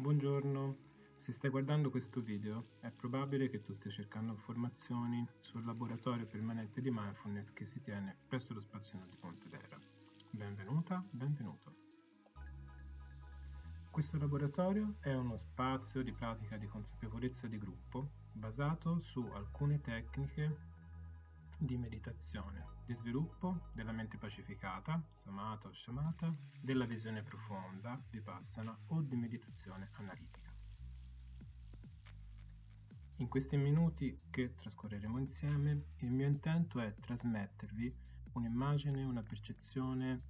Buongiorno, se stai guardando questo video è probabile che tu stia cercando informazioni sul laboratorio permanente di mindfulness che si tiene presso lo spazio di Pontedera. Benvenuta, benvenuto. Questo laboratorio è uno spazio di pratica di consapevolezza di gruppo basato su alcune tecniche di meditazione, di sviluppo della mente pacificata, samata o shamata, della visione profonda, vipassana o di meditazione analitica. In questi minuti che trascorreremo insieme, il mio intento è trasmettervi un'immagine, una percezione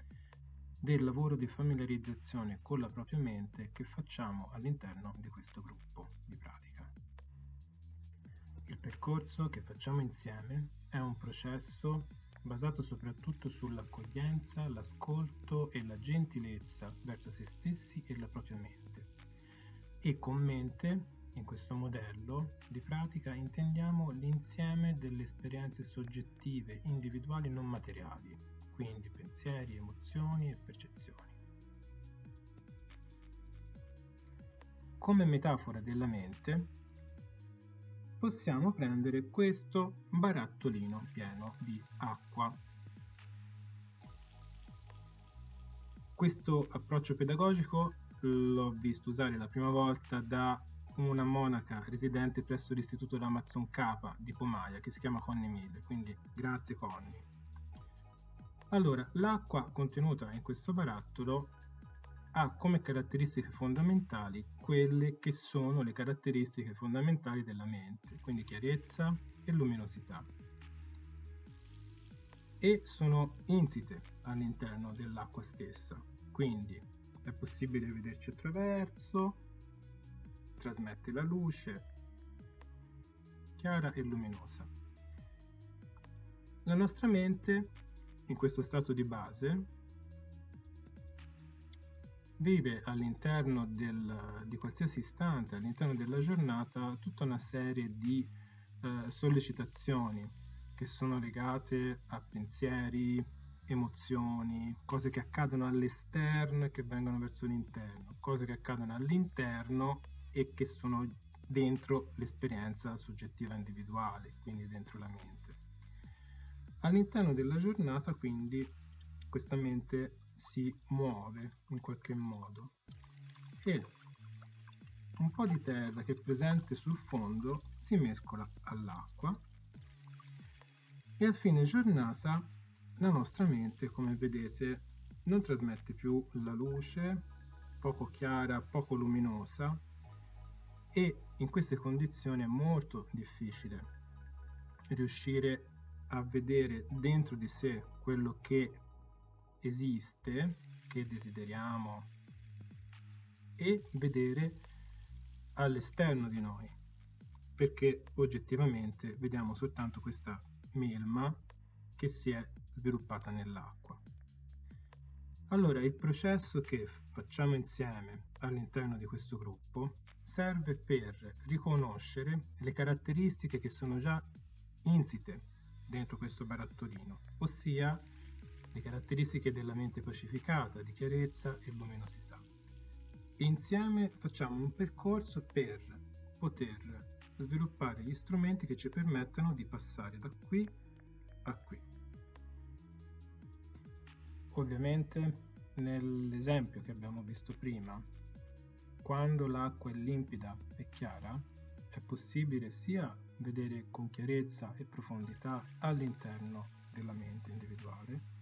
del lavoro di familiarizzazione con la propria mente che facciamo all'interno di questo gruppo di pratica. Il percorso che facciamo insieme è un processo basato soprattutto sull'accoglienza, l'ascolto e la gentilezza verso se stessi e la propria mente. E con mente, in questo modello di pratica, intendiamo l'insieme delle esperienze soggettive, individuali non materiali, quindi pensieri, emozioni e percezioni. Come metafora della mente, possiamo prendere questo barattolino pieno di acqua. Questo approccio pedagogico l'ho visto usare la prima volta da una monaca residente presso l'istituto dell'Amazon Capa di Pomaia che si chiama Connie Mille, quindi grazie Connie. Allora, l'acqua contenuta in questo barattolo ha come caratteristiche fondamentali quelle che sono le caratteristiche fondamentali della mente, quindi chiarezza e luminosità. E sono insite all'interno dell'acqua stessa, quindi è possibile vederci attraverso, trasmette la luce, chiara e luminosa. La nostra mente, in questo stato di base, vive all'interno del, di qualsiasi istante, all'interno della giornata, tutta una serie di eh, sollecitazioni che sono legate a pensieri, emozioni, cose che accadono all'esterno e che vengono verso l'interno, cose che accadono all'interno e che sono dentro l'esperienza soggettiva individuale, quindi dentro la mente. All'interno della giornata, quindi, questa mente si muove in qualche modo. E un po' di terra che è presente sul fondo si mescola all'acqua e a fine giornata la nostra mente, come vedete, non trasmette più la luce, poco chiara, poco luminosa e in queste condizioni è molto difficile riuscire a vedere dentro di sé quello che esiste, che desideriamo, e vedere all'esterno di noi, perché oggettivamente vediamo soltanto questa melma che si è sviluppata nell'acqua. Allora, il processo che facciamo insieme all'interno di questo gruppo serve per riconoscere le caratteristiche che sono già insite dentro questo barattolino, ossia le caratteristiche della mente pacificata, di chiarezza e luminosità. E insieme facciamo un percorso per poter sviluppare gli strumenti che ci permettano di passare da qui a qui. Ovviamente nell'esempio che abbiamo visto prima, quando l'acqua è limpida e chiara, è possibile sia vedere con chiarezza e profondità all'interno della mente individuale,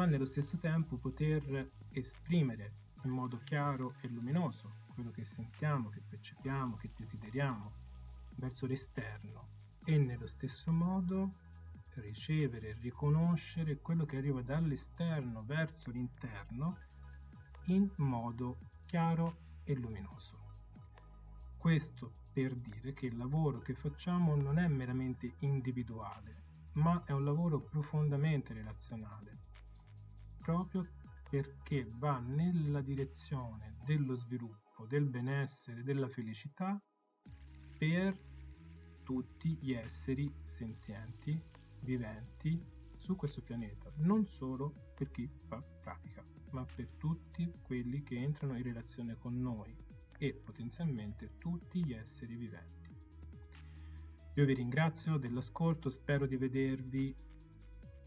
ma nello stesso tempo poter esprimere in modo chiaro e luminoso quello che sentiamo, che percepiamo, che desideriamo verso l'esterno e nello stesso modo ricevere e riconoscere quello che arriva dall'esterno verso l'interno in modo chiaro e luminoso. Questo per dire che il lavoro che facciamo non è meramente individuale, ma è un lavoro profondamente relazionale proprio perché va nella direzione dello sviluppo, del benessere, della felicità per tutti gli esseri senzienti, viventi su questo pianeta, non solo per chi fa pratica, ma per tutti quelli che entrano in relazione con noi, e potenzialmente tutti gli esseri viventi. Io vi ringrazio dell'ascolto, spero di vedervi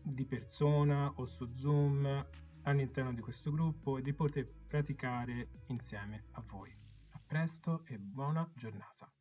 di persona o su Zoom all'interno di questo gruppo e di poter praticare insieme a voi. A presto e buona giornata.